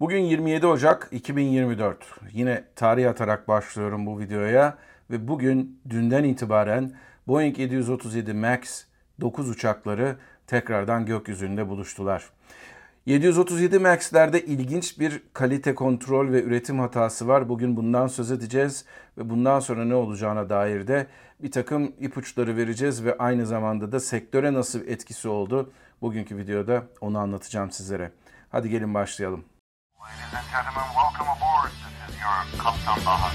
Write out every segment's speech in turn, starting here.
Bugün 27 Ocak 2024. Yine tarih atarak başlıyorum bu videoya ve bugün dünden itibaren Boeing 737 MAX 9 uçakları tekrardan gökyüzünde buluştular. 737 MAX'lerde ilginç bir kalite kontrol ve üretim hatası var. Bugün bundan söz edeceğiz ve bundan sonra ne olacağına dair de bir takım ipuçları vereceğiz ve aynı zamanda da sektöre nasıl etkisi oldu bugünkü videoda onu anlatacağım sizlere. Hadi gelin başlayalım. Ladies and gentlemen, welcome aboard. This is your Kaptan Baha.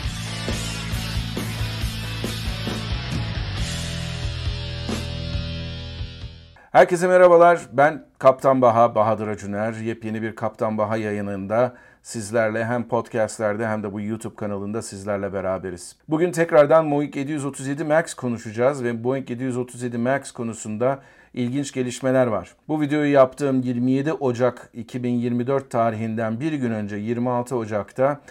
Herkese merhabalar. Ben Kaptan Baha, Bahadır Acuner. Yepyeni bir Kaptan Baha yayınında sizlerle hem podcastlerde hem de bu YouTube kanalında sizlerle beraberiz. Bugün tekrardan Boeing 737 MAX konuşacağız ve Boeing 737 MAX konusunda ilginç gelişmeler var. Bu videoyu yaptığım 27 Ocak 2024 tarihinden bir gün önce 26 Ocak'ta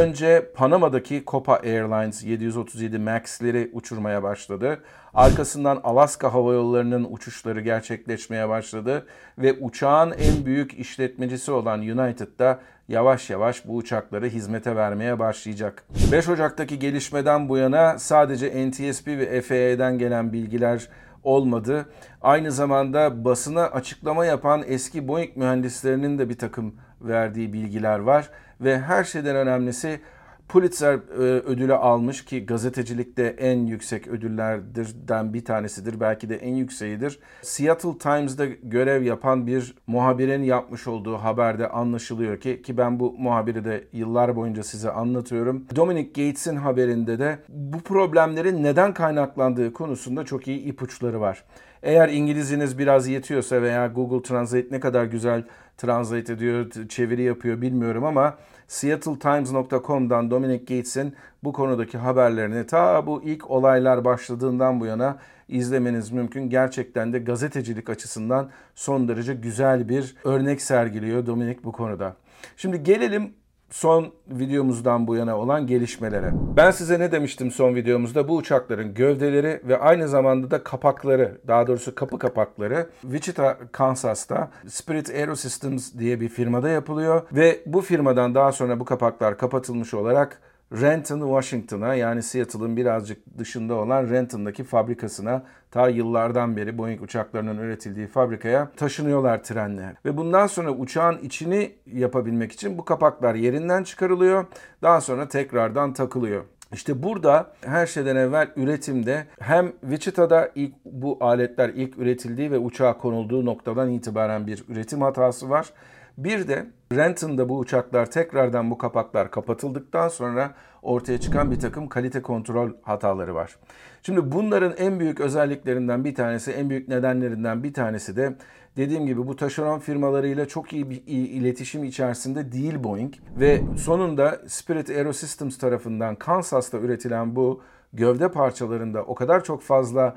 önce Panama'daki Copa Airlines 737 MAX'leri uçurmaya başladı. Arkasından Alaska Hava Yolları'nın uçuşları gerçekleşmeye başladı ve uçağın en büyük işletmecisi olan United'da yavaş yavaş bu uçakları hizmete vermeye başlayacak. 5 Ocak'taki gelişmeden bu yana sadece NTSB ve FAA'den gelen bilgiler olmadı. Aynı zamanda basına açıklama yapan eski Boeing mühendislerinin de bir takım verdiği bilgiler var ve her şeyden önemlisi Pulitzer e, ödülü almış ki gazetecilikte en yüksek ödüllerden bir tanesidir. Belki de en yükseğidir. Seattle Times'da görev yapan bir muhabirin yapmış olduğu haberde anlaşılıyor ki ki ben bu muhabiri de yıllar boyunca size anlatıyorum. Dominic Gates'in haberinde de bu problemlerin neden kaynaklandığı konusunda çok iyi ipuçları var. Eğer İngilizceniz biraz yetiyorsa veya Google Translate ne kadar güzel translate ediyor, çeviri yapıyor bilmiyorum ama SeattleTimes.com'dan Dominic Gates'in bu konudaki haberlerini ta bu ilk olaylar başladığından bu yana izlemeniz mümkün. Gerçekten de gazetecilik açısından son derece güzel bir örnek sergiliyor Dominic bu konuda. Şimdi gelelim son videomuzdan bu yana olan gelişmelere. Ben size ne demiştim son videomuzda? Bu uçakların gövdeleri ve aynı zamanda da kapakları, daha doğrusu kapı kapakları Wichita, Kansas'ta Spirit Aerosystems diye bir firmada yapılıyor ve bu firmadan daha sonra bu kapaklar kapatılmış olarak Renton, Washington'a yani Seattle'ın birazcık dışında olan Renton'daki fabrikasına ta yıllardan beri Boeing uçaklarının üretildiği fabrikaya taşınıyorlar trenle. Ve bundan sonra uçağın içini yapabilmek için bu kapaklar yerinden çıkarılıyor. Daha sonra tekrardan takılıyor. İşte burada her şeyden evvel üretimde hem Wichita'da ilk bu aletler ilk üretildiği ve uçağa konulduğu noktadan itibaren bir üretim hatası var. Bir de Renton'da bu uçaklar tekrardan bu kapaklar kapatıldıktan sonra ortaya çıkan bir takım kalite kontrol hataları var. Şimdi bunların en büyük özelliklerinden bir tanesi, en büyük nedenlerinden bir tanesi de dediğim gibi bu taşeron firmalarıyla çok iyi bir iletişim içerisinde değil Boeing ve sonunda Spirit Aerosystems tarafından Kansas'ta üretilen bu gövde parçalarında o kadar çok fazla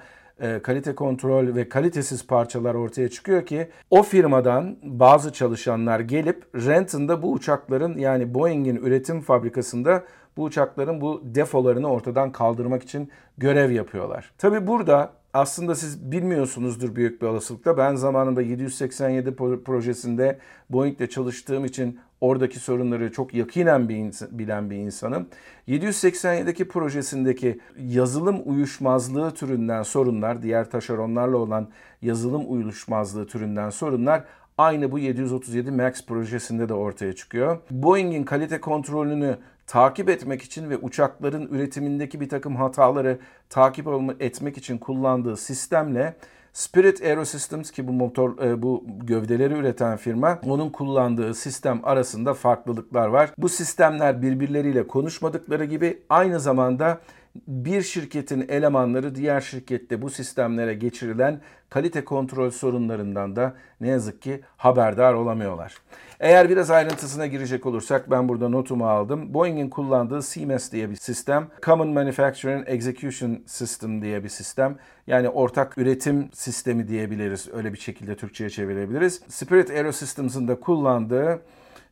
kalite kontrol ve kalitesiz parçalar ortaya çıkıyor ki o firmadan bazı çalışanlar gelip Renton'da bu uçakların yani Boeing'in üretim fabrikasında bu uçakların bu defolarını ortadan kaldırmak için görev yapıyorlar. Tabi burada aslında siz bilmiyorsunuzdur büyük bir olasılıkla. Ben zamanında 787 projesinde Boeing'de çalıştığım için oradaki sorunları çok yakinen bir ins- bilen bir insanım. 787'deki projesindeki yazılım uyuşmazlığı türünden sorunlar, diğer taşeronlarla olan yazılım uyuşmazlığı türünden sorunlar aynı bu 737 MAX projesinde de ortaya çıkıyor. Boeing'in kalite kontrolünü takip etmek için ve uçakların üretimindeki bir takım hataları takip etmek için kullandığı sistemle Spirit Aerosystems ki bu motor e, bu gövdeleri üreten firma onun kullandığı sistem arasında farklılıklar var. Bu sistemler birbirleriyle konuşmadıkları gibi aynı zamanda bir şirketin elemanları diğer şirkette bu sistemlere geçirilen kalite kontrol sorunlarından da ne yazık ki haberdar olamıyorlar. Eğer biraz ayrıntısına girecek olursak ben burada notumu aldım. Boeing'in kullandığı CMS diye bir sistem, Common Manufacturing Execution System diye bir sistem. Yani ortak üretim sistemi diyebiliriz. Öyle bir şekilde Türkçe'ye çevirebiliriz. Spirit Aerosystems'ın da kullandığı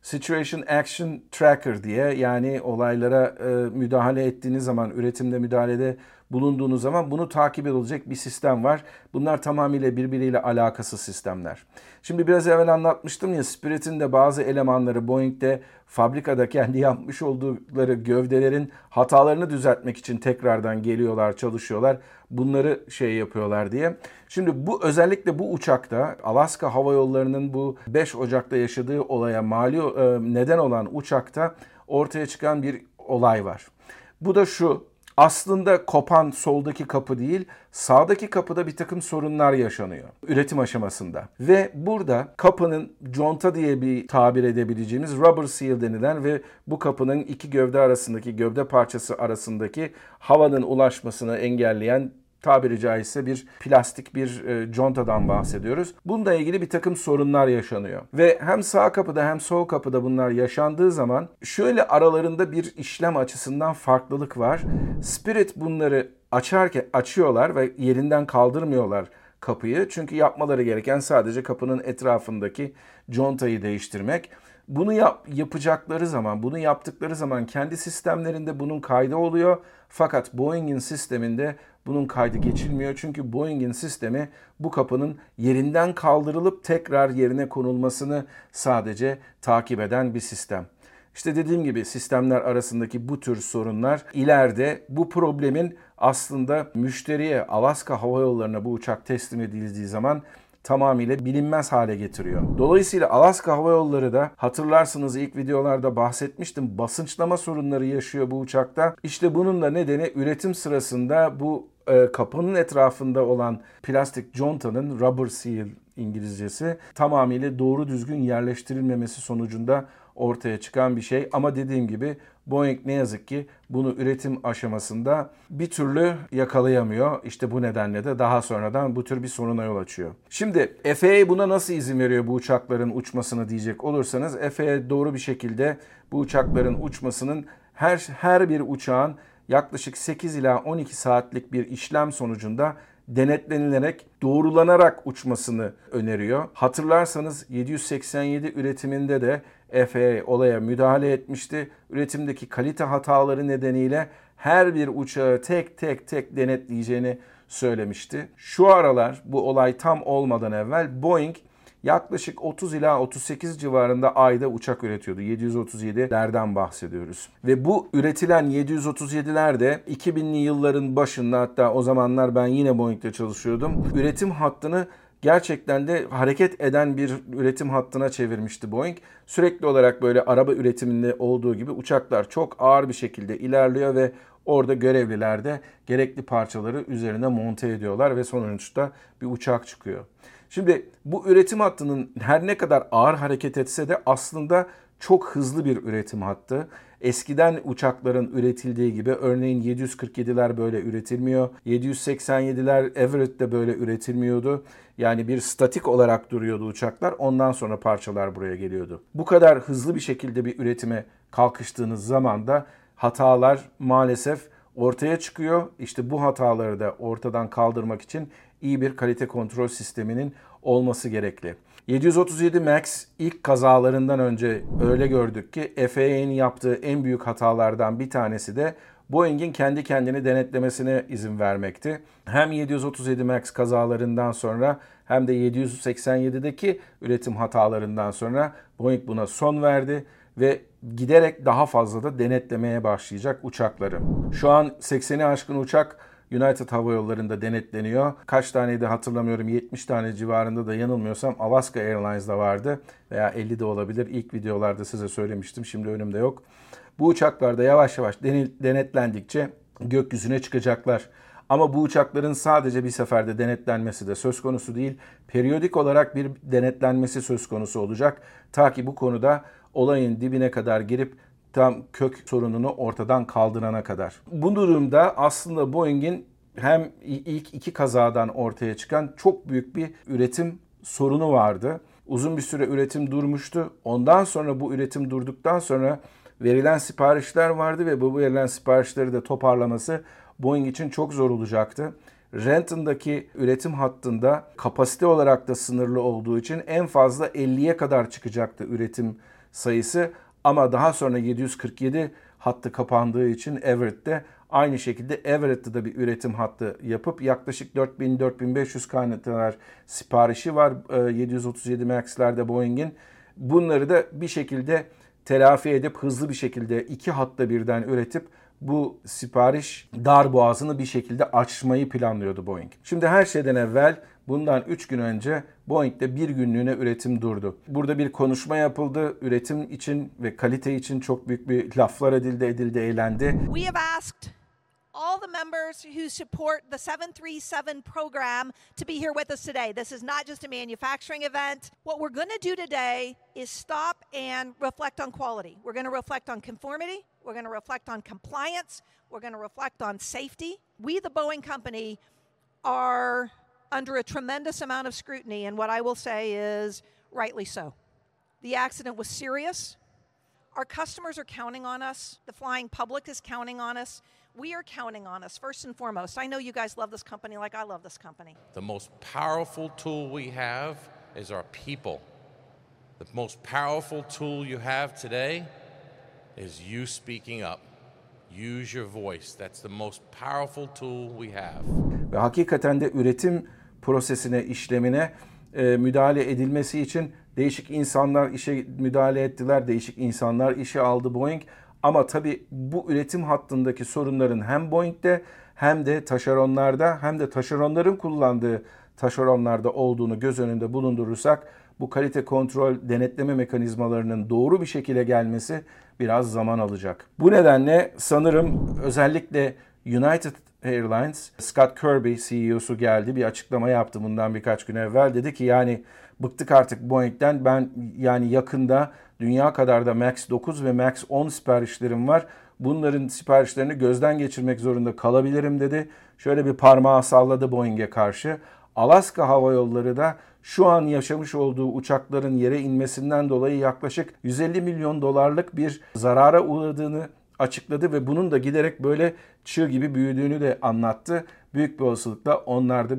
Situation Action Tracker diye yani olaylara e, müdahale ettiğiniz zaman, üretimde müdahalede bulunduğunuz zaman bunu takip edilecek bir sistem var. Bunlar tamamıyla birbiriyle alakasız sistemler. Şimdi biraz evvel anlatmıştım ya Spirit'in de bazı elemanları Boeing'de fabrikada kendi yapmış oldukları gövdelerin hatalarını düzeltmek için tekrardan geliyorlar, çalışıyorlar. Bunları şey yapıyorlar diye. Şimdi bu özellikle bu uçakta Alaska Hava Yolları'nın bu 5 Ocak'ta yaşadığı olaya mali e, neden olan uçakta ortaya çıkan bir olay var. Bu da şu aslında kopan soldaki kapı değil, sağdaki kapıda bir takım sorunlar yaşanıyor üretim aşamasında. Ve burada kapının conta diye bir tabir edebileceğimiz rubber seal denilen ve bu kapının iki gövde arasındaki gövde parçası arasındaki havanın ulaşmasını engelleyen tabiri caizse bir plastik bir e, contadan bahsediyoruz. Bununla ilgili bir takım sorunlar yaşanıyor. Ve hem sağ kapıda hem sol kapıda bunlar yaşandığı zaman şöyle aralarında bir işlem açısından farklılık var. Spirit bunları açarken açıyorlar ve yerinden kaldırmıyorlar kapıyı. Çünkü yapmaları gereken sadece kapının etrafındaki contayı değiştirmek. Bunu yap, yapacakları zaman, bunu yaptıkları zaman kendi sistemlerinde bunun kaydı oluyor. Fakat Boeing'in sisteminde bunun kaydı geçilmiyor. Çünkü Boeing'in sistemi bu kapının yerinden kaldırılıp tekrar yerine konulmasını sadece takip eden bir sistem. İşte dediğim gibi sistemler arasındaki bu tür sorunlar ileride bu problemin aslında müşteriye Alaska Hava Yolları'na bu uçak teslim edildiği zaman tamamıyla bilinmez hale getiriyor. Dolayısıyla Alaska Hava Yolları da hatırlarsınız ilk videolarda bahsetmiştim basınçlama sorunları yaşıyor bu uçakta. İşte bunun da nedeni üretim sırasında bu e, kapının etrafında olan plastik contanın rubber seal İngilizcesi tamamıyla doğru düzgün yerleştirilmemesi sonucunda ortaya çıkan bir şey. Ama dediğim gibi Boeing ne yazık ki bunu üretim aşamasında bir türlü yakalayamıyor. İşte bu nedenle de daha sonradan bu tür bir soruna yol açıyor. Şimdi FAA buna nasıl izin veriyor bu uçakların uçmasını diyecek olursanız FAA doğru bir şekilde bu uçakların uçmasının her her bir uçağın yaklaşık 8 ila 12 saatlik bir işlem sonucunda denetlenilerek doğrulanarak uçmasını öneriyor. Hatırlarsanız 787 üretiminde de FAA olaya müdahale etmişti. Üretimdeki kalite hataları nedeniyle her bir uçağı tek tek tek denetleyeceğini söylemişti. Şu aralar bu olay tam olmadan evvel Boeing yaklaşık 30 ila 38 civarında ayda uçak üretiyordu. 737'lerden bahsediyoruz. Ve bu üretilen 737'ler de 2000'li yılların başında hatta o zamanlar ben yine Boeing'de çalışıyordum. Üretim hattını gerçekten de hareket eden bir üretim hattına çevirmişti Boeing. Sürekli olarak böyle araba üretiminde olduğu gibi uçaklar çok ağır bir şekilde ilerliyor ve orada görevliler de gerekli parçaları üzerine monte ediyorlar ve sonuçta bir uçak çıkıyor. Şimdi bu üretim hattının her ne kadar ağır hareket etse de aslında çok hızlı bir üretim hattı. Eskiden uçakların üretildiği gibi örneğin 747'ler böyle üretilmiyor. 787'ler Everett'te böyle üretilmiyordu. Yani bir statik olarak duruyordu uçaklar. Ondan sonra parçalar buraya geliyordu. Bu kadar hızlı bir şekilde bir üretime kalkıştığınız zaman da hatalar maalesef ortaya çıkıyor. İşte bu hataları da ortadan kaldırmak için iyi bir kalite kontrol sisteminin olması gerekli. 737 MAX ilk kazalarından önce öyle gördük ki FAA'nin yaptığı en büyük hatalardan bir tanesi de Boeing'in kendi kendini denetlemesine izin vermekti. Hem 737 MAX kazalarından sonra hem de 787'deki üretim hatalarından sonra Boeing buna son verdi ve giderek daha fazla da denetlemeye başlayacak uçakları. Şu an 80'i aşkın uçak United Hava Yolları'nda denetleniyor. Kaç taneydi hatırlamıyorum 70 tane civarında da yanılmıyorsam Alaska Airlines'da vardı veya 50 de olabilir. İlk videolarda size söylemiştim şimdi önümde yok. Bu uçaklarda yavaş yavaş denetlendikçe gökyüzüne çıkacaklar. Ama bu uçakların sadece bir seferde denetlenmesi de söz konusu değil. Periyodik olarak bir denetlenmesi söz konusu olacak. Ta ki bu konuda olayın dibine kadar girip tam kök sorununu ortadan kaldırana kadar. Bu durumda aslında Boeing'in hem ilk iki kazadan ortaya çıkan çok büyük bir üretim sorunu vardı. Uzun bir süre üretim durmuştu. Ondan sonra bu üretim durduktan sonra verilen siparişler vardı ve bu verilen siparişleri de toparlaması Boeing için çok zor olacaktı. Renton'daki üretim hattında kapasite olarak da sınırlı olduğu için en fazla 50'ye kadar çıkacaktı üretim sayısı. Ama daha sonra 747 hattı kapandığı için Everett'te Aynı şekilde Everett'te de bir üretim hattı yapıp yaklaşık 4000-4500 kanatlar siparişi var 737 MAX'lerde Boeing'in. Bunları da bir şekilde telafi edip hızlı bir şekilde iki hatta birden üretip bu sipariş dar boğazını bir şekilde açmayı planlıyordu Boeing. Şimdi her şeyden evvel bundan 3 gün önce Boeing'de bir günlüğüne üretim durdu. Burada bir konuşma yapıldı. Üretim için ve kalite için çok büyük bir laflar edildi, edildi, eğlendi. We have asked all the members who support the 737 program to be here with us today. This is not just a manufacturing event. What we're going to do today is stop and reflect on quality. We're going to reflect on conformity. We're going to reflect on compliance. We're going to reflect on safety. We, the Boeing Company, are under a tremendous amount of scrutiny, and what I will say is rightly so. The accident was serious. Our customers are counting on us. The flying public is counting on us. We are counting on us first and foremost. I know you guys love this company like I love this company. The most powerful tool we have is our people. The most powerful tool you have today is you speaking up. Use your voice. That's the most powerful tool we have. Ve hakikaten de üretim prosesine, işlemine e, müdahale edilmesi için değişik insanlar işe müdahale ettiler. Değişik insanlar işe aldı Boeing. Ama tabii bu üretim hattındaki sorunların hem Boeing'de hem de taşeronlarda hem de taşeronların kullandığı taşeronlarda olduğunu göz önünde bulundurursak bu kalite kontrol denetleme mekanizmalarının doğru bir şekilde gelmesi biraz zaman alacak. Bu nedenle sanırım özellikle United Airlines, Scott Kirby CEO'su geldi bir açıklama yaptı bundan birkaç gün evvel. Dedi ki yani bıktık artık Boeing'den ben yani yakında dünya kadar da MAX 9 ve MAX 10 siparişlerim var. Bunların siparişlerini gözden geçirmek zorunda kalabilirim dedi. Şöyle bir parmağı salladı Boeing'e karşı. Alaska Hava Yolları da şu an yaşamış olduğu uçakların yere inmesinden dolayı yaklaşık 150 milyon dolarlık bir zarara uğradığını açıkladı ve bunun da giderek böyle çığ gibi büyüdüğünü de anlattı. Büyük bir olasılıkla onlar da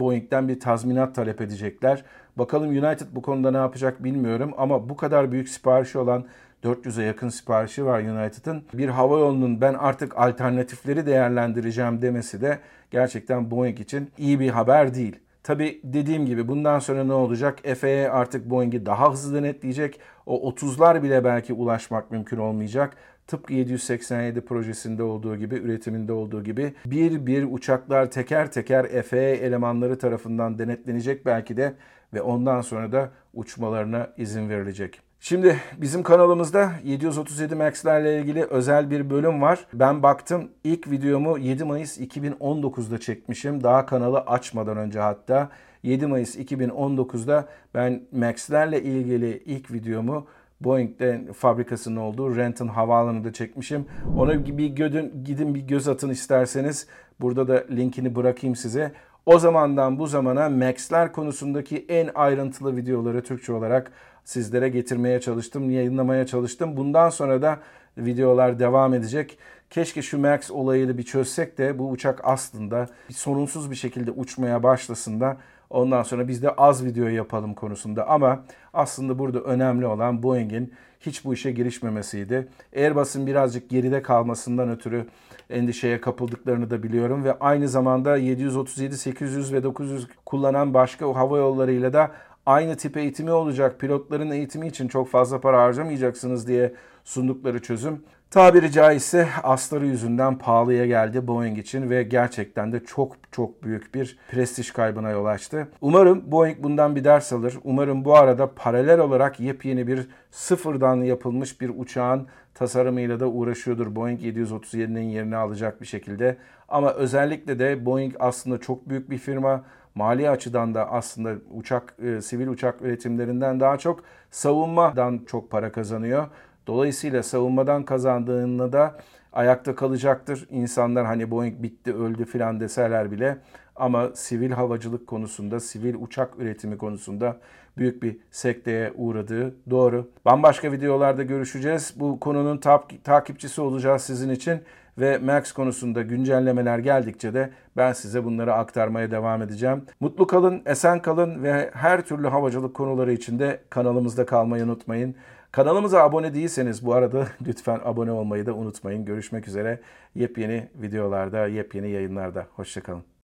Boeing'den bir tazminat talep edecekler. Bakalım United bu konuda ne yapacak bilmiyorum ama bu kadar büyük siparişi olan 400'e yakın siparişi var United'ın. Bir hava yolunun ben artık alternatifleri değerlendireceğim demesi de gerçekten Boeing için iyi bir haber değil. Tabi dediğim gibi bundan sonra ne olacak? FAA artık Boeing'i daha hızlı denetleyecek. O 30'lar bile belki ulaşmak mümkün olmayacak. Tıpkı 787 projesinde olduğu gibi, üretiminde olduğu gibi bir bir uçaklar teker teker FAA elemanları tarafından denetlenecek belki de ve ondan sonra da uçmalarına izin verilecek. Şimdi bizim kanalımızda 737 MAX'lerle ilgili özel bir bölüm var. Ben baktım ilk videomu 7 Mayıs 2019'da çekmişim. Daha kanalı açmadan önce hatta. 7 Mayıs 2019'da ben MAX'lerle ilgili ilk videomu Boeing'de fabrikasının olduğu Renton Havaalanı'nda çekmişim. Ona bir gidin, gidin bir göz atın isterseniz. Burada da linkini bırakayım size. O zamandan bu zamana Max'ler konusundaki en ayrıntılı videoları Türkçe olarak sizlere getirmeye çalıştım, yayınlamaya çalıştım. Bundan sonra da videolar devam edecek. Keşke şu Max olayını bir çözsek de bu uçak aslında sorunsuz bir şekilde uçmaya başlasın da ondan sonra biz de az video yapalım konusunda. Ama aslında burada önemli olan Boeing'in hiç bu işe girişmemesiydi. Airbus'un birazcık geride kalmasından ötürü endişeye kapıldıklarını da biliyorum ve aynı zamanda 737, 800 ve 900 kullanan başka hava yollarıyla da aynı tip eğitimi olacak. Pilotların eğitimi için çok fazla para harcamayacaksınız diye sundukları çözüm tabiri caizse asları yüzünden pahalıya geldi Boeing için ve gerçekten de çok çok büyük bir prestij kaybına yol açtı. Umarım Boeing bundan bir ders alır. Umarım bu arada paralel olarak yepyeni bir sıfırdan yapılmış bir uçağın tasarımıyla da uğraşıyordur. Boeing 737'nin yerini alacak bir şekilde. Ama özellikle de Boeing aslında çok büyük bir firma mali açıdan da aslında uçak e, sivil uçak üretimlerinden daha çok savunmadan çok para kazanıyor. Dolayısıyla savunmadan kazandığında da ayakta kalacaktır. İnsanlar hani Boeing bitti öldü filan deseler bile ama sivil havacılık konusunda, sivil uçak üretimi konusunda büyük bir sekteye uğradığı doğru. Bambaşka videolarda görüşeceğiz. Bu konunun takipçisi olacağız sizin için ve Max konusunda güncellemeler geldikçe de ben size bunları aktarmaya devam edeceğim. Mutlu kalın, esen kalın ve her türlü havacılık konuları için de kanalımızda kalmayı unutmayın. Kanalımıza abone değilseniz bu arada lütfen abone olmayı da unutmayın. Görüşmek üzere yepyeni videolarda, yepyeni yayınlarda. Hoşçakalın.